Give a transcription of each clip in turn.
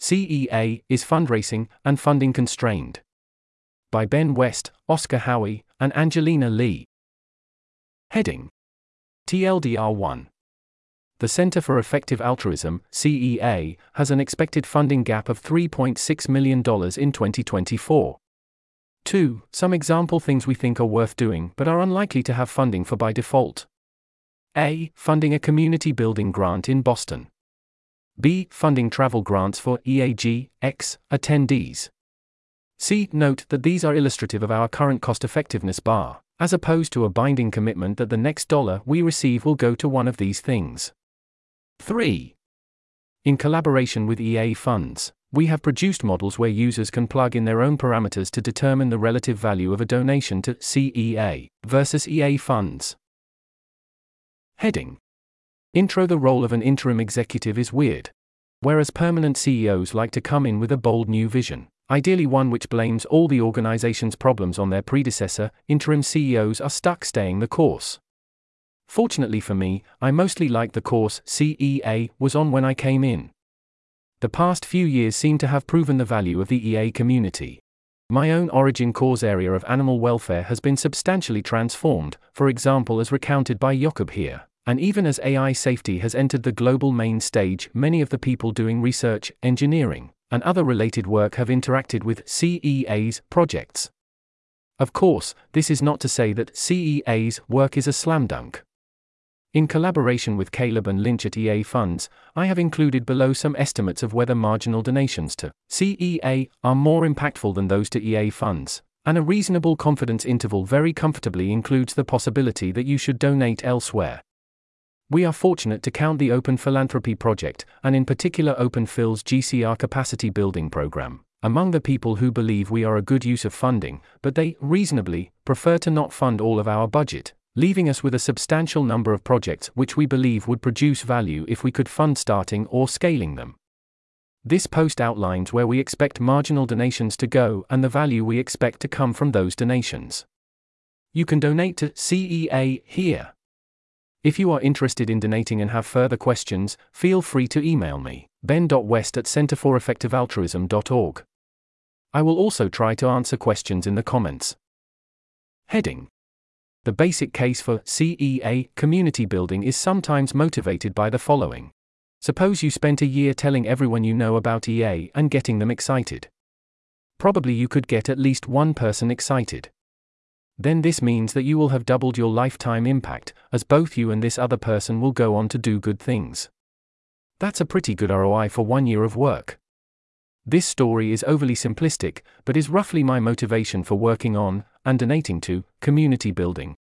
CEA is fundraising and funding constrained. By Ben West, Oscar Howie, and Angelina Li. Heading TLDR 1 the Center for Effective Altruism, CEA, has an expected funding gap of $3.6 million in 2024. 2. Some example things we think are worth doing but are unlikely to have funding for by default. A. Funding a community building grant in Boston. B. Funding travel grants for EAG, X, attendees. C. Note that these are illustrative of our current cost effectiveness bar, as opposed to a binding commitment that the next dollar we receive will go to one of these things. 3. In collaboration with EA funds, we have produced models where users can plug in their own parameters to determine the relative value of a donation to CEA versus EA funds. Heading Intro The role of an interim executive is weird. Whereas permanent CEOs like to come in with a bold new vision, ideally one which blames all the organization's problems on their predecessor, interim CEOs are stuck staying the course. Fortunately for me, I mostly like the course CEA was on when I came in. The past few years seem to have proven the value of the EA community. My own origin cause area of animal welfare has been substantially transformed, for example, as recounted by Jakob here. And even as AI safety has entered the global main stage, many of the people doing research, engineering, and other related work have interacted with CEA's projects. Of course, this is not to say that CEA's work is a slam dunk. In collaboration with Caleb and Linch at EA Funds, I have included below some estimates of whether marginal donations to CEA are more impactful than those to EA Funds, and a reasonable confidence interval very comfortably includes the possibility that you should donate elsewhere. We are fortunate to count the Open Philanthropy Project, and in particular Open Phil's GCR capacity building program, among the people who believe we are a good use of funding, but they, reasonably, prefer to not fund all of our budget, leaving us with a substantial number of projects which we believe would produce value if we could fund starting or scaling them. This post outlines where we expect marginal donations to go and the value we expect to come from those donations. You can donate to CEA here. If you are interested in donating and have further questions, feel free to email me, ben.west at centerforeffectivealtruism.org. I will also try to answer questions in the comments. Heading the basic case for CEA community building is sometimes motivated by the following. Suppose you spent a year telling everyone you know about EA and getting them excited. Probably you could get at least one person excited. Then this means that you will have doubled your lifetime impact, as both you and this other person will go on to do good things. That's a pretty good ROI for one year of work. This story is overly simplistic, but is roughly my motivation for working on, and donating to, community building.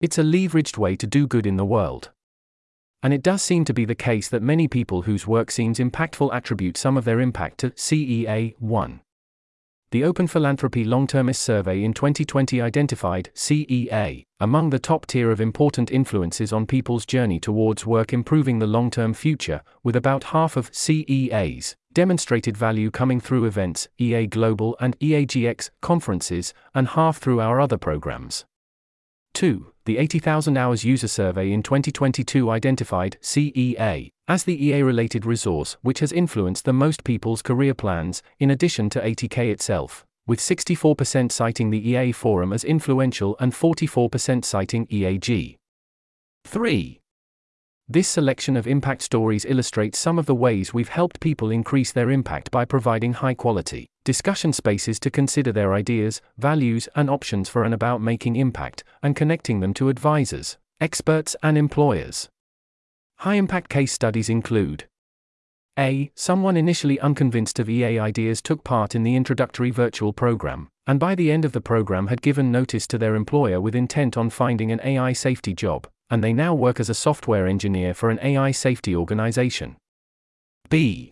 It's a leveraged way to do good in the world. And it does seem to be the case that many people whose work seems impactful attribute some of their impact to CEA 1. The Open Philanthropy Long Termist Survey in 2020 identified CEA among the top tier of important influences on people's journey towards work improving the long term future, with about half of CEA's demonstrated value coming through events, EA Global and EAGX conferences, and half through our other programs. 2. The 80,000 Hours User Survey in 2022 identified CEA as the EA related resource which has influenced the most people's career plans, in addition to 80K itself, with 64% citing the EA forum as influential and 44% citing EAG. 3. This selection of impact stories illustrates some of the ways we've helped people increase their impact by providing high quality discussion spaces to consider their ideas, values, and options for and about making impact, and connecting them to advisors, experts, and employers. High impact case studies include A. Someone initially unconvinced of EA ideas took part in the introductory virtual program, and by the end of the program had given notice to their employer with intent on finding an AI safety job and they now work as a software engineer for an AI safety organization. B.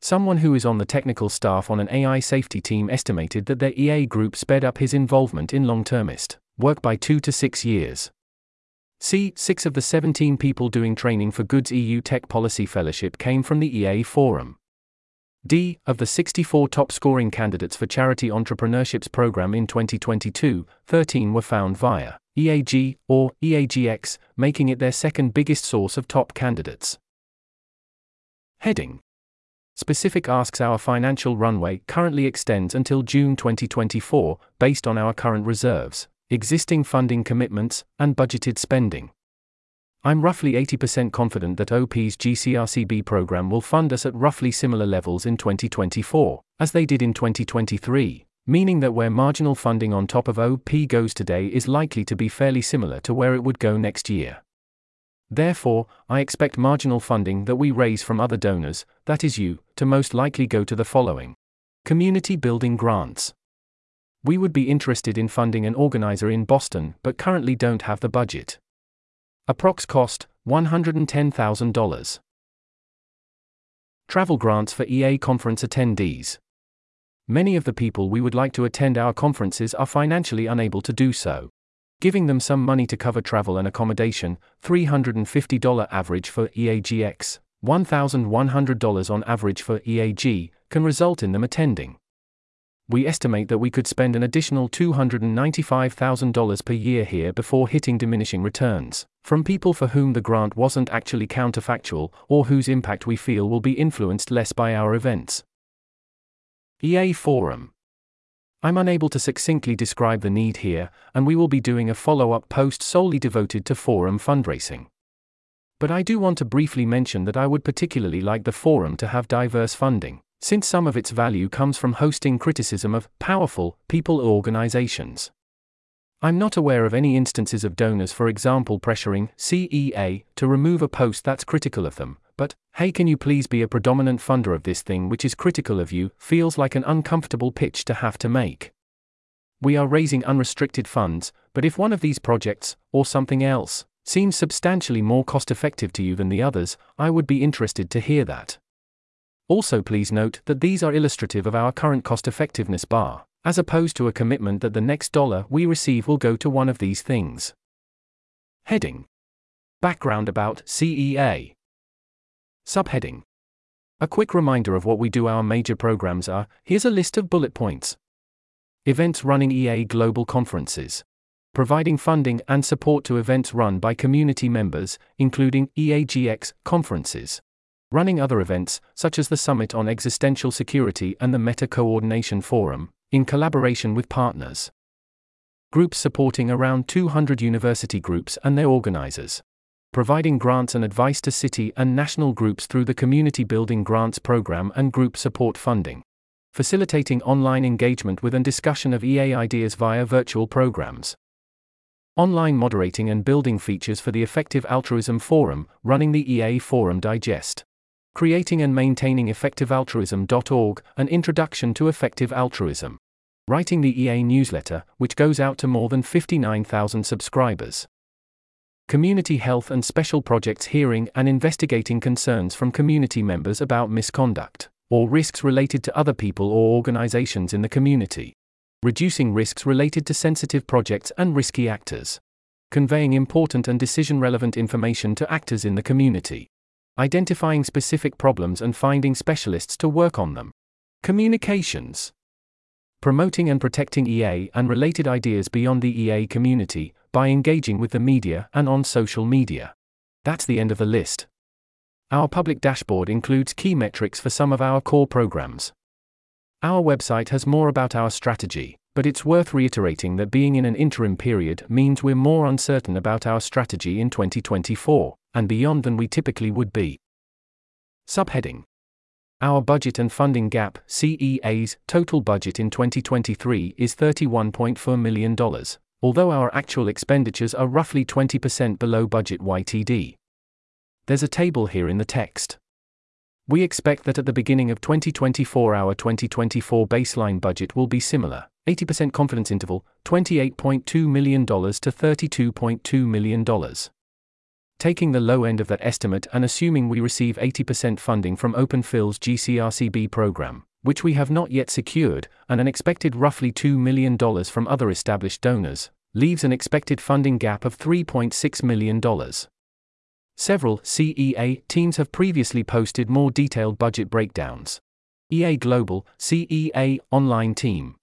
Someone who is on the technical staff on an AI safety team estimated that their EA group sped up his involvement in long termist work by two to six years. C. Six of the 17 people doing training for Goods EU Tech Policy Fellowship came from the EA Forum. D. Of the 64 top scoring candidates for Charity Entrepreneurships Program in 2022, 13 were found via EAG, or EAGX, making it their second biggest source of top candidates. Heading Specific asks Our financial runway currently extends until June 2024, based on our current reserves, existing funding commitments, and budgeted spending. I'm roughly 80% confident that OP's GCRCB program will fund us at roughly similar levels in 2024, as they did in 2023, meaning that where marginal funding on top of OP goes today is likely to be fairly similar to where it would go next year. Therefore, I expect marginal funding that we raise from other donors, that is you, to most likely go to the following Community building grants. We would be interested in funding an organizer in Boston but currently don't have the budget. Approx cost $110,000. Travel grants for EA conference attendees. Many of the people we would like to attend our conferences are financially unable to do so giving them some money to cover travel and accommodation, $350 average for EAGX, $1,100 on average for EAG, can result in them attending. We estimate that we could spend an additional $295,000 per year here before hitting diminishing returns, from people for whom the grant wasn't actually counterfactual or whose impact we feel will be influenced less by our events. EA Forum I'm unable to succinctly describe the need here, and we will be doing a follow up post solely devoted to forum fundraising. But I do want to briefly mention that I would particularly like the forum to have diverse funding, since some of its value comes from hosting criticism of powerful people or organizations. I'm not aware of any instances of donors, for example, pressuring CEA to remove a post that's critical of them, but, hey, can you please be a predominant funder of this thing which is critical of you, feels like an uncomfortable pitch to have to make. We are raising unrestricted funds, but if one of these projects, or something else, seems substantially more cost effective to you than the others, I would be interested to hear that. Also, please note that these are illustrative of our current cost effectiveness bar, as opposed to a commitment that the next dollar we receive will go to one of these things. Heading Background about CEA Subheading A quick reminder of what we do our major programs are here's a list of bullet points. Events running EA global conferences. Providing funding and support to events run by community members, including EAGX conferences. Running other events, such as the Summit on Existential Security and the Meta Coordination Forum, in collaboration with partners. Groups supporting around 200 university groups and their organizers providing grants and advice to city and national groups through the Community Building Grants Program and group support funding, facilitating online engagement with and discussion of EA ideas via virtual programs. Online moderating and building features for the Effective Altruism Forum, running the EA Forum Digest. Creating and maintaining effectivealtruism.org, an introduction to effective altruism. Writing the EA newsletter, which goes out to more than 59,000 subscribers. Community Health and Special Projects hearing and investigating concerns from community members about misconduct or risks related to other people or organizations in the community. Reducing risks related to sensitive projects and risky actors. Conveying important and decision relevant information to actors in the community. Identifying specific problems and finding specialists to work on them. Communications. Promoting and protecting EA and related ideas beyond the EA community, by engaging with the media and on social media. That's the end of the list. Our public dashboard includes key metrics for some of our core programs. Our website has more about our strategy, but it's worth reiterating that being in an interim period means we're more uncertain about our strategy in 2024 and beyond than we typically would be. Subheading Our budget and funding gap CEA's total budget in 2023 is $31.4 million, although our actual expenditures are roughly 20% below budget YTD. There's a table here in the text. We expect that at the beginning of 2024 our 2024 baseline budget will be similar, 80% confidence interval, $28.2 million to $32.2 million. Taking the low end of that estimate and assuming we receive 80% funding from OpenPhil's GCRCB program, which we have not yet secured, and an expected roughly $2 million from other established donors, leaves an expected funding gap of $3.6 million. Several CEA teams have previously posted more detailed budget breakdowns. EA Global, CEA Online Team.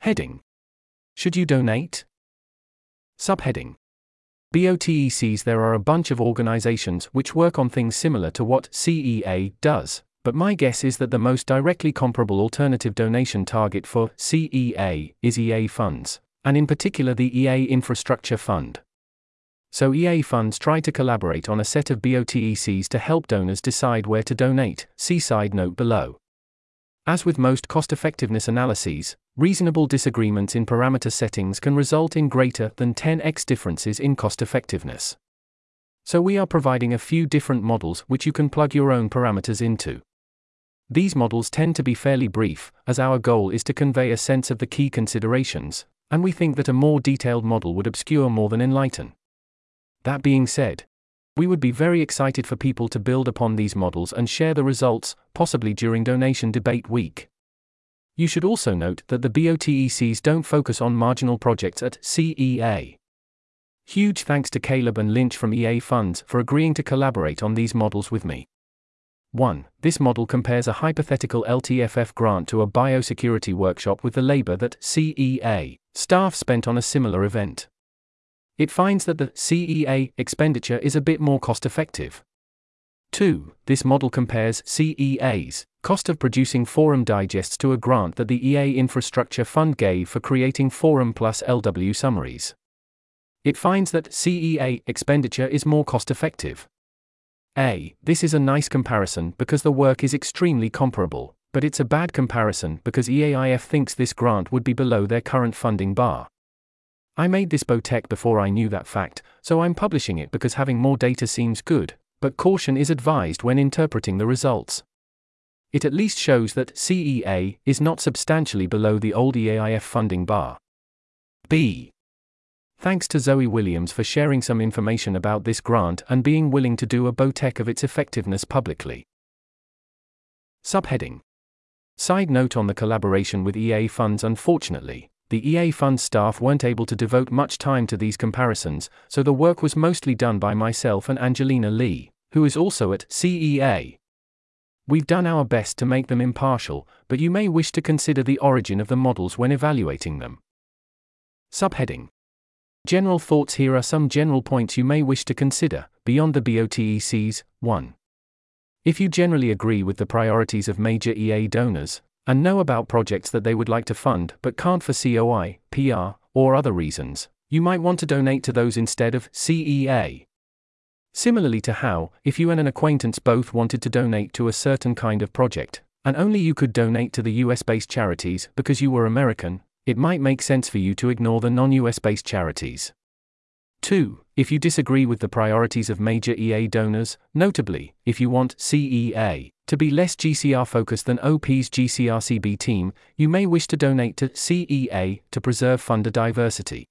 Heading Should you donate? Subheading BOTECs there are a bunch of organizations which work on things similar to what CEA does, but my guess is that the most directly comparable alternative donation target for CEA is EA funds, and in particular the EA Infrastructure Fund. So EA funds try to collaborate on a set of BOTECs to help donors decide where to donate, see side note below. As with most cost effectiveness analyses, reasonable disagreements in parameter settings can result in greater than 10x differences in cost effectiveness. So we are providing a few different models which you can plug your own parameters into. These models tend to be fairly brief, as our goal is to convey a sense of the key considerations, and we think that a more detailed model would obscure more than enlighten. That being said, we would be very excited for people to build upon these models and share the results, possibly during Donation Debate Week. You should also note that the BOTECs don't focus on marginal projects at CEA. Huge thanks to Caleb and Linch from EA Funds for agreeing to collaborate on these models with me. 1. This model compares a hypothetical LTFF grant to a biosecurity workshop with the labor that CEA staff spent on a similar event. It finds that the CEA expenditure is a bit more cost effective. 2. This model compares CEA's cost of producing forum digests to a grant that the EA Infrastructure Fund gave for creating forum plus LW summaries. It finds that CEA expenditure is more cost effective. A. This is a nice comparison because the work is extremely comparable, but it's a bad comparison because EAIF thinks this grant would be below their current funding bar. I made this BOTEC before I knew that fact, so I'm publishing it because having more data seems good, but caution is advised when interpreting the results. It at least shows that CEA is not substantially below the old EAIF funding bar. B. Thanks to Zoe Williams for sharing some information about this grant and being willing to do a BOTEC of its effectiveness publicly. Subheading Side note on the collaboration with EA funds Unfortunately, the EA fund staff weren't able to devote much time to these comparisons, so the work was mostly done by myself and Angelina Li, who is also at CEA. We've done our best to make them impartial, but you may wish to consider the origin of the models when evaluating them. Subheading General thoughts Here are some general points you may wish to consider, beyond the BOTECs. 1. If you generally agree with the priorities of major EA donors, and know about projects that they would like to fund but can't for COI, PR, or other reasons, you might want to donate to those instead of CEA. Similarly to how, if you and an acquaintance both wanted to donate to a certain kind of project, and only you could donate to the US based charities because you were American, it might make sense for you to ignore the non US based charities. 2. If you disagree with the priorities of major EA donors, notably, if you want CEA to be less GCR focused than OP's GCRCB team, you may wish to donate to CEA to preserve funder diversity.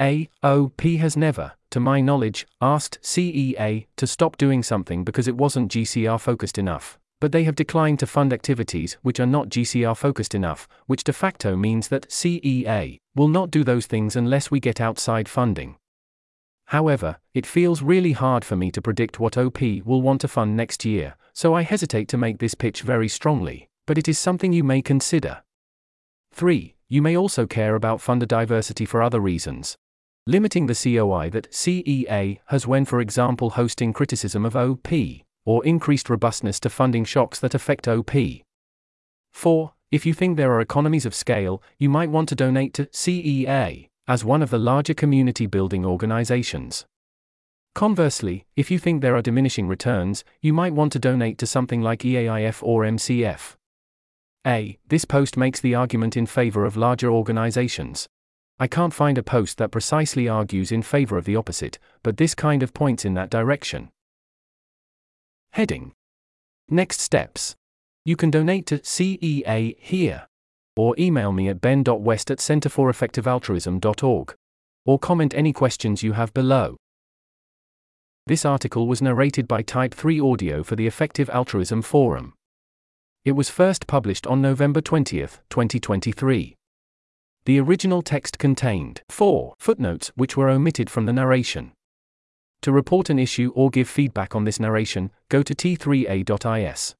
AOP has never, to my knowledge, asked CEA to stop doing something because it wasn't GCR focused enough, but they have declined to fund activities which are not GCR focused enough, which de facto means that CEA will not do those things unless we get outside funding. However, it feels really hard for me to predict what OP will want to fund next year, so I hesitate to make this pitch very strongly, but it is something you may consider. 3. You may also care about funder diversity for other reasons. Limiting the COI that CEA has when, for example, hosting criticism of OP, or increased robustness to funding shocks that affect OP. 4. If you think there are economies of scale, you might want to donate to CEA, as one of the larger community building organizations. Conversely, if you think there are diminishing returns, you might want to donate to something like EAIF or MCF. A. This post makes the argument in favor of larger organizations. I can't find a post that precisely argues in favor of the opposite, but this kind of points in that direction. Heading Next steps. You can donate to CEA here. Or email me at ben.west at centerforeffectivealtruism.org. Or comment any questions you have below. This article was narrated by Type 3 Audio for the Effective Altruism Forum. It was first published on November 20, 2023. The original text contained four footnotes which were omitted from the narration. To report an issue or give feedback on this narration, go to t3a.is.